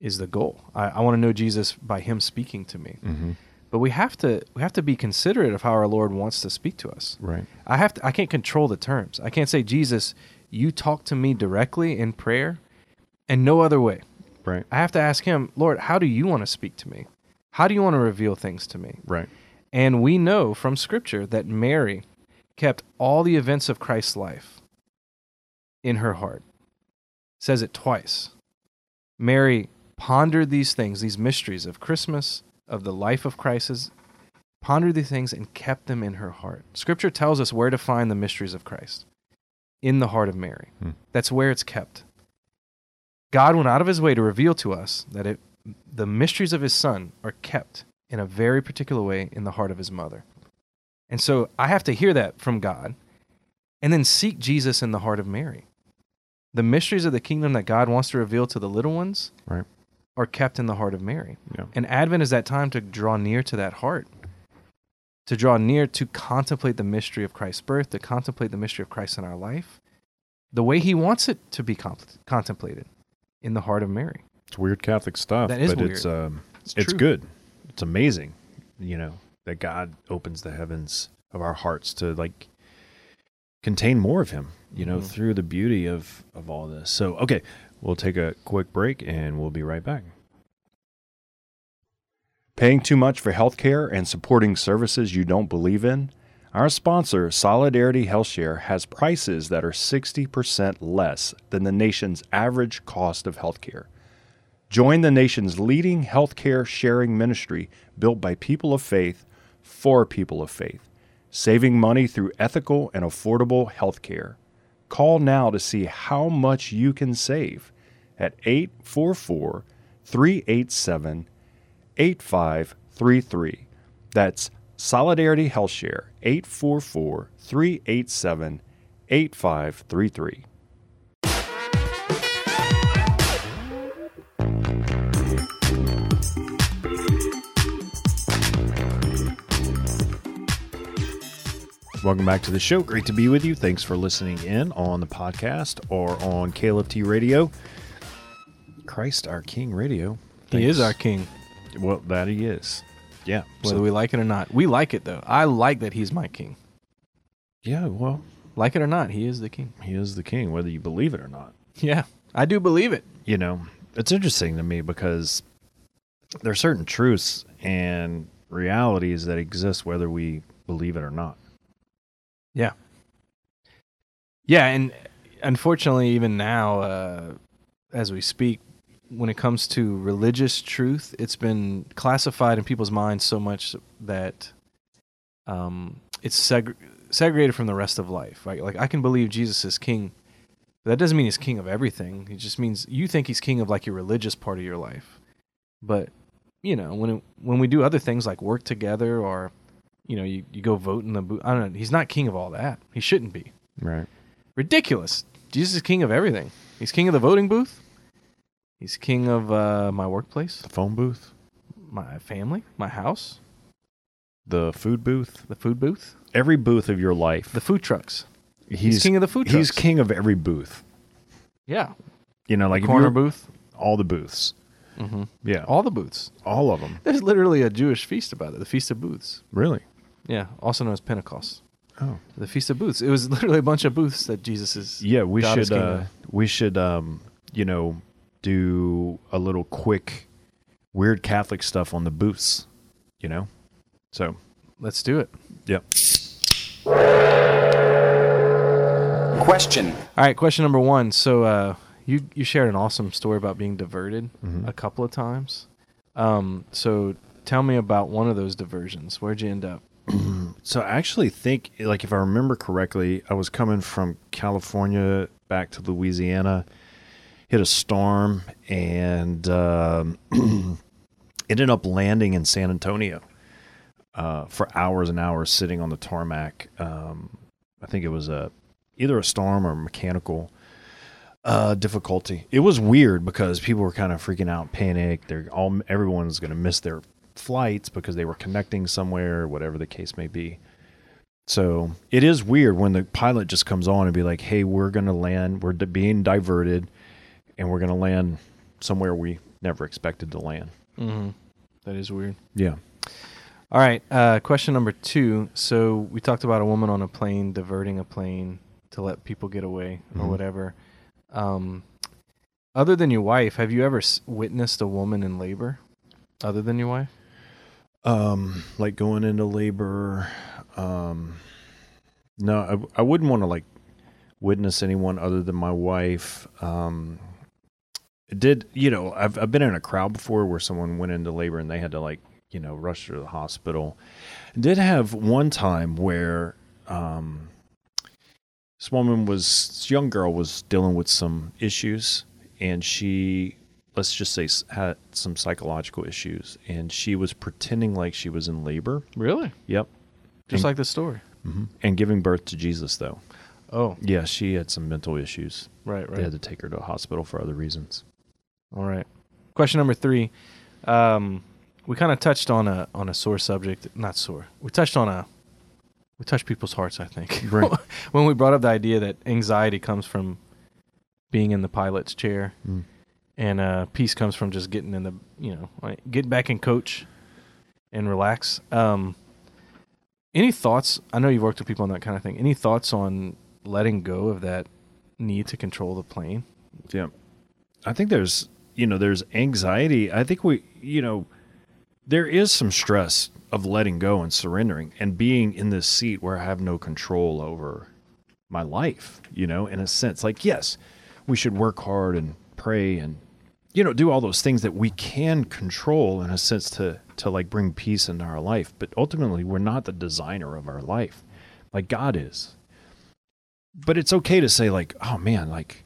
is the goal. I, I want to know Jesus by Him speaking to me. Mm-hmm. But we have to we have to be considerate of how our Lord wants to speak to us. Right. I have to I can't control the terms. I can't say Jesus, you talk to me directly in prayer and no other way. Right. I have to ask him, Lord, how do you want to speak to me? How do you want to reveal things to me? Right. And we know from scripture that Mary kept all the events of Christ's life in her heart. says it twice. Mary pondered these things, these mysteries of Christmas, of the life of Christ, pondered these things and kept them in her heart. Scripture tells us where to find the mysteries of Christ in the heart of Mary. Hmm. That's where it's kept. God went out of his way to reveal to us that it, the mysteries of his son are kept in a very particular way in the heart of his mother. And so I have to hear that from God and then seek Jesus in the heart of Mary. The mysteries of the kingdom that God wants to reveal to the little ones Right. Are kept in the heart of Mary. Yeah. And Advent is that time to draw near to that heart, to draw near to contemplate the mystery of Christ's birth, to contemplate the mystery of Christ in our life, the way he wants it to be contempl- contemplated in the heart of Mary. It's weird Catholic stuff, That is but it's weird. um, It's it's good. It's amazing, you know, that God opens the heavens of our hearts to like contain more of Him, you know, Mhm. through the beauty of of all this. So, okay, we'll take a quick break and we'll be right back. Paying too much for healthcare and supporting services you don't believe in? Our sponsor, Solidarity HealthShare, has prices that are 60% less than the nation's average cost of healthcare. Join the nation's leading healthcare sharing ministry built by people of faith for people of faith, saving money through ethical and affordable healthcare. Call now to see how much you can save at 844 387 8533. That's Solidarity HealthShare 844 387 8533. Welcome back to the show. Great to be with you. Thanks for listening in on the podcast or on KLFT Radio. Christ our King Radio. He is our king, Well, that he is. Yeah. whether So- we like it or not. We like it though. I like that he's my king. yeah, well, Like it or not, he is the king. he is the king, whether you believe it or not. Yeah, I do believe it. You know, it's interesting to me because there are certain truths and realities that exist whether we believe it or not. Yeah. Yeah, and unfortunately, even now, uh, as we speak, when it comes to religious truth, it's been classified in people's minds so much that um, it's seg- segregated from the rest of life. Right? Like I can believe Jesus is king, but that doesn't mean he's king of everything. It just means you think he's king of like your religious part of your life. But you know, when it, when we do other things like work together or you know, you, you go vote in the booth. I don't know. He's not king of all that. He shouldn't be. Right. Ridiculous. Jesus is king of everything. He's king of the voting booth. He's king of uh, my workplace, The phone booth, my family, my house, the food booth, the food booth, every booth of your life. the food trucks. he's, He's, king of the food trucks. He's king of every booth. Yeah. You know, like if Corner booth. all the booths. hmm Yeah, All the booths. all of them. There's literally a Jewish feast about it, the Feast of Booths. Really? Yeah, also known as Pentecost. Oh, The Feast of Booths. It was literally a bunch of booths that Jesus is. yeah. We God should. Uh, we should. Um, you know, do a little quick, weird Catholic stuff on the booths. You know, so Let's do it. yep. Question. All right, question number one. So uh, you you shared an awesome story about being diverted Mhm. a couple of times. Um, so tell me about one of those diversions. Where'd you end up? So I actually think, like, if I remember correctly, I was coming from California back to Louisiana, hit a storm, and um, ended up landing in San Antonio uh, for hours and hours, sitting on the tarmac. Um, I think it was a either a storm or mechanical uh, difficulty. It was weird because people were kind of freaking out, panic. They're all everyone's going to miss their flights because they were connecting somewhere, whatever the case may be. So it is weird when the pilot just comes on and be like, "Hey, we're going to land. We're di- being diverted, and we're going to land somewhere we never expected to land." Mm-hmm. That is weird. Yeah. All right. Uh, question number two. So we talked about a woman on a plane diverting a plane to let people get away or Mhm. whatever. Um, other than your wife, have you ever s- witnessed a woman in labor? Other than your wife? Um, like going into labor. Um, no, I, I wouldn't want to like witness anyone other than my wife. Um, did you know I've I've been in a crowd before where someone went into labor and they had to like you know rush to the hospital. Did have one time where um, this woman was this young girl was dealing with some issues and she let's just say had some psychological issues and she was pretending like she was in labor Really? yep Just And- like the story. hmm and giving birth to jesus though Oh, yeah she had some mental issues right, right. they had to take her to a hospital for other reasons All right. Question number three. Um, we kind of touched on a on a sore subject. Not sore. We touched on a. We touched people's hearts. I think. Right. when we brought up the idea that anxiety comes from being in the pilot's chair, Mm. And uh, peace comes from just getting in the you know like, get back in coach and relax. Um, any thoughts? I know you've worked with people on that kind of thing. Any thoughts on letting go of that need to control the plane? yeah i think there's you know there's anxiety i think we you know there is some stress of letting go and surrendering and being in this seat where i have no control over my life you know in a sense like yes we should work hard and pray and you know do all those things that we can control in a sense to to like bring peace into our life. But ultimately we're not the designer of our life. Like god is. But it's okay to say like oh man like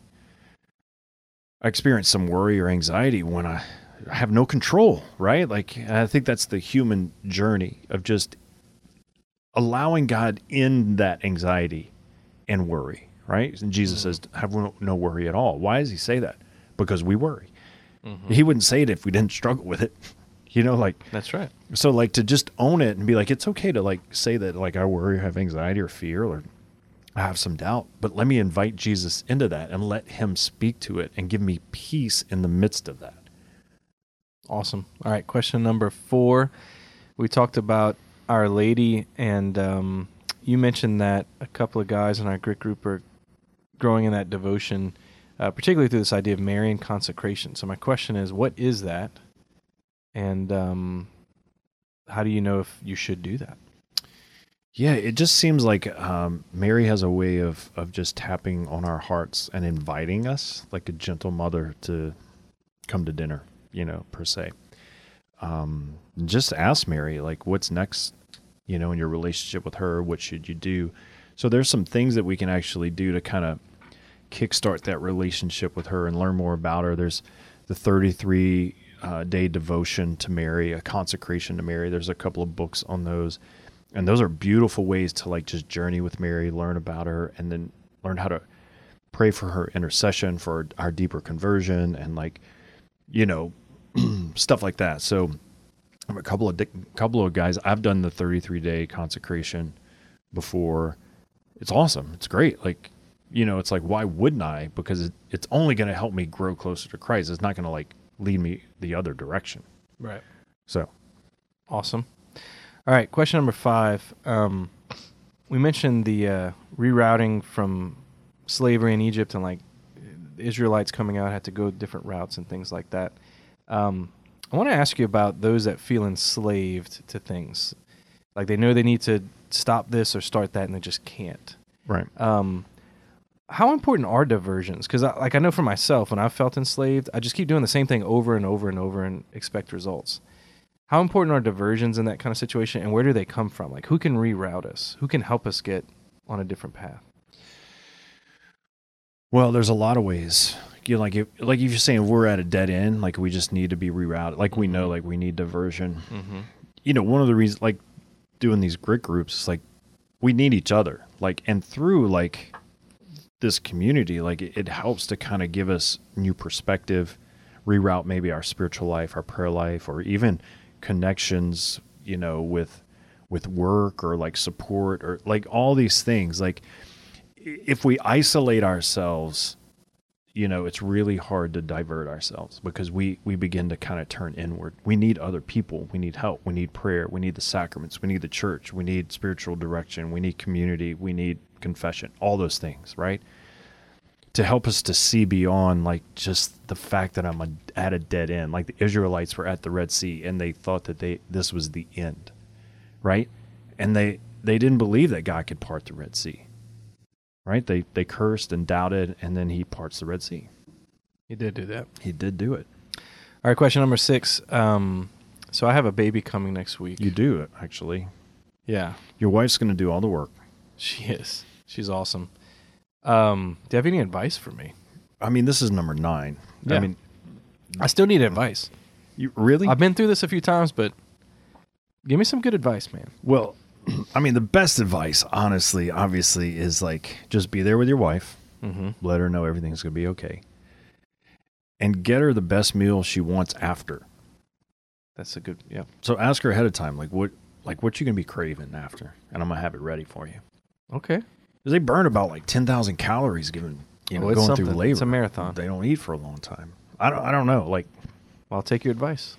i experience some worry or anxiety when i have no control right? Like i think that's the human journey of just allowing god in that anxiety and worry right? And jesus mm-hmm. says have no worry at all. Why does he say that? Because we worry he wouldn't say it if we didn't struggle with it you know like That's right. so like to just own it and be like, it's okay to like say that like I worry or have anxiety or fear or I have some doubt, but let me invite Jesus into that and let him speak to it and give me peace in the midst of that. Awesome. All right, question number four. We talked about Our Lady, and um, you mentioned that a couple of guys in our grit group are growing in that devotion, uh, particularly through this idea of Marian consecration. So my question is, what is that, and um, how do you know if you should do that? Yeah, it just seems like um, Mary has a way of of just tapping on our hearts and inviting us, like a gentle mother, to come to dinner, you know, per se. Um, just ask Mary, like, what's next, you know, in your relationship with her? What should you do? So there's some things that we can actually do to kind of kickstart that relationship with her and learn more about her. There's the 33 uh, day devotion to Mary, a consecration to Mary. There's a couple of books on those, and those are beautiful ways to like just journey with Mary, learn about her, and then learn how to pray for her intercession for our deeper conversion and like you know stuff like that. So a couple of couple of guys. I've done the 33 day consecration before. It's awesome. It's great. Like you know, it's like why wouldn't I? Because it, it's only going to help me grow closer to Christ. It's not going to like lead me the other direction. Right. So Awesome. All right, question number five. Um, we mentioned the uh, rerouting from slavery in Egypt and like Israelites coming out had to go different routes and things like that. Um, I want to ask you about those that feel enslaved to things, like they know they need to stop this or start that and they just can't. right. Um, how important are diversions? Because I, like I know for myself, when I've felt enslaved, I just keep doing the same thing over and over and over and expect results. How important are diversions in that kind of situation, and where do they come from? Like, who can reroute us? Who can help us get on a different path? Well, there's a lot of ways. You know, like if, like if you're saying we're at a dead end, like we just need to be rerouted. Like we know, like we need diversion. Mm-hmm. You know, one of the reasons, like doing these grit groups, is like we need each other. Like and through like this community, like it, it helps to kind of give us new perspective, reroute maybe our spiritual life, our prayer life, or even connections. You know, with with work or like support or like all these things. Like if we isolate ourselves, you know, it's really hard to divert ourselves because we we begin to kind of turn inward. We need other people. We need help. We need prayer. We need the sacraments. We need the church. We need spiritual direction. We need community. We need confession. All those things, right? To help us to see beyond like just the fact that I'm a, at a dead end. Like the Israelites were at the Red Sea and they thought that they this was the end, right? And they they didn't believe that God could part the Red Sea right? They they cursed and doubted, and then he parts the Red Sea. He did do that. He did do it. All right, question number six. Um, so I have a baby coming next week. You do it, actually. yeah, Your wife's going to do all the work. she is. She's awesome. Um, do you have any advice for me? I mean, this is number nine. Yeah. I mean, I still need advice. you really? I've been through this a few times, but give me some good advice, man. well, I mean, the best advice, honestly, obviously, is like just be there with your wife. Mm-hmm. Let her know everything's going to be okay, and get her the best meal she wants after. That's a good. Yeah. So ask her ahead of time, like what, like what you going to be craving after, and I'm going to have it ready for you. Okay. They burn about like ten thousand calories given you know Oh, going through labor. It's a marathon. They don't eat for a long time. I don't. I don't know. Like, Well, I'll take your advice.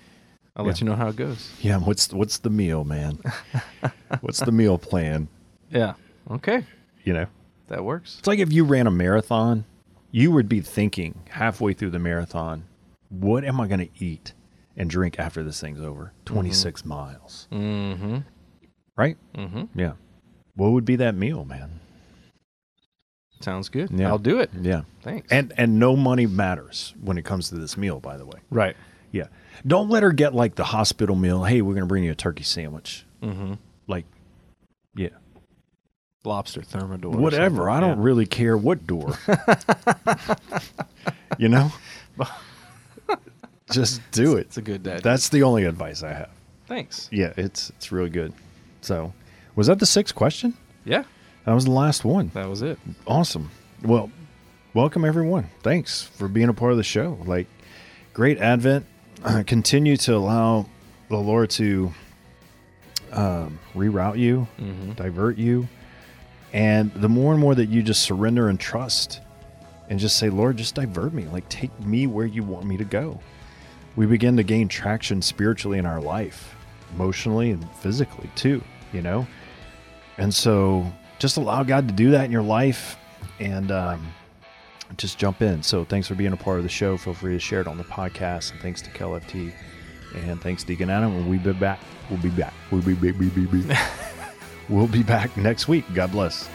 I'll let you know how it goes. yeah. What's what's the meal, man? what's the meal plan? Yeah. Okay. You know, That works. it's like if you ran a marathon, you would be thinking halfway through the marathon, what am I going to eat and drink after this thing's over? Twenty miles, Mm-hmm. right? Mm-hmm. Yeah. What would be that meal, man? Sounds good. Yeah. I'll do it. Yeah. Thanks. And and no money matters when it comes to this meal, by the way. right. Yeah. Don't let her get like the hospital meal. Hey, we're going to bring you a turkey sandwich. Mm-hmm. Like, yeah. Lobster thermidor. Whatever. I don't Yeah. really care what door. you know? Just do it. It's a good day. That's the only advice I have. Thanks. Yeah, it's it's really good. So, was that the sixth question? Yeah. That was the last one. That was it. Awesome. Well, welcome everyone. Thanks for being a part of the show. Like, great Advent. Uh, continue to allow the Lord to um, reroute you, Mm-hmm. divert you, and the more and more that you just surrender and trust, and just say, Lord, just divert me. Like, take me where you want me to go. We begin to gain traction spiritually in our life, emotionally and physically too. You know, and so just allow God to do that in your life and um, just jump in. So thanks for being a part of the show. Feel free to share it on the podcast. And thanks to KLFT. And thanks, Deacon Adam. And we'll be back. We'll be back. We'll be, be, be, be, be. we'll be back next week. God bless.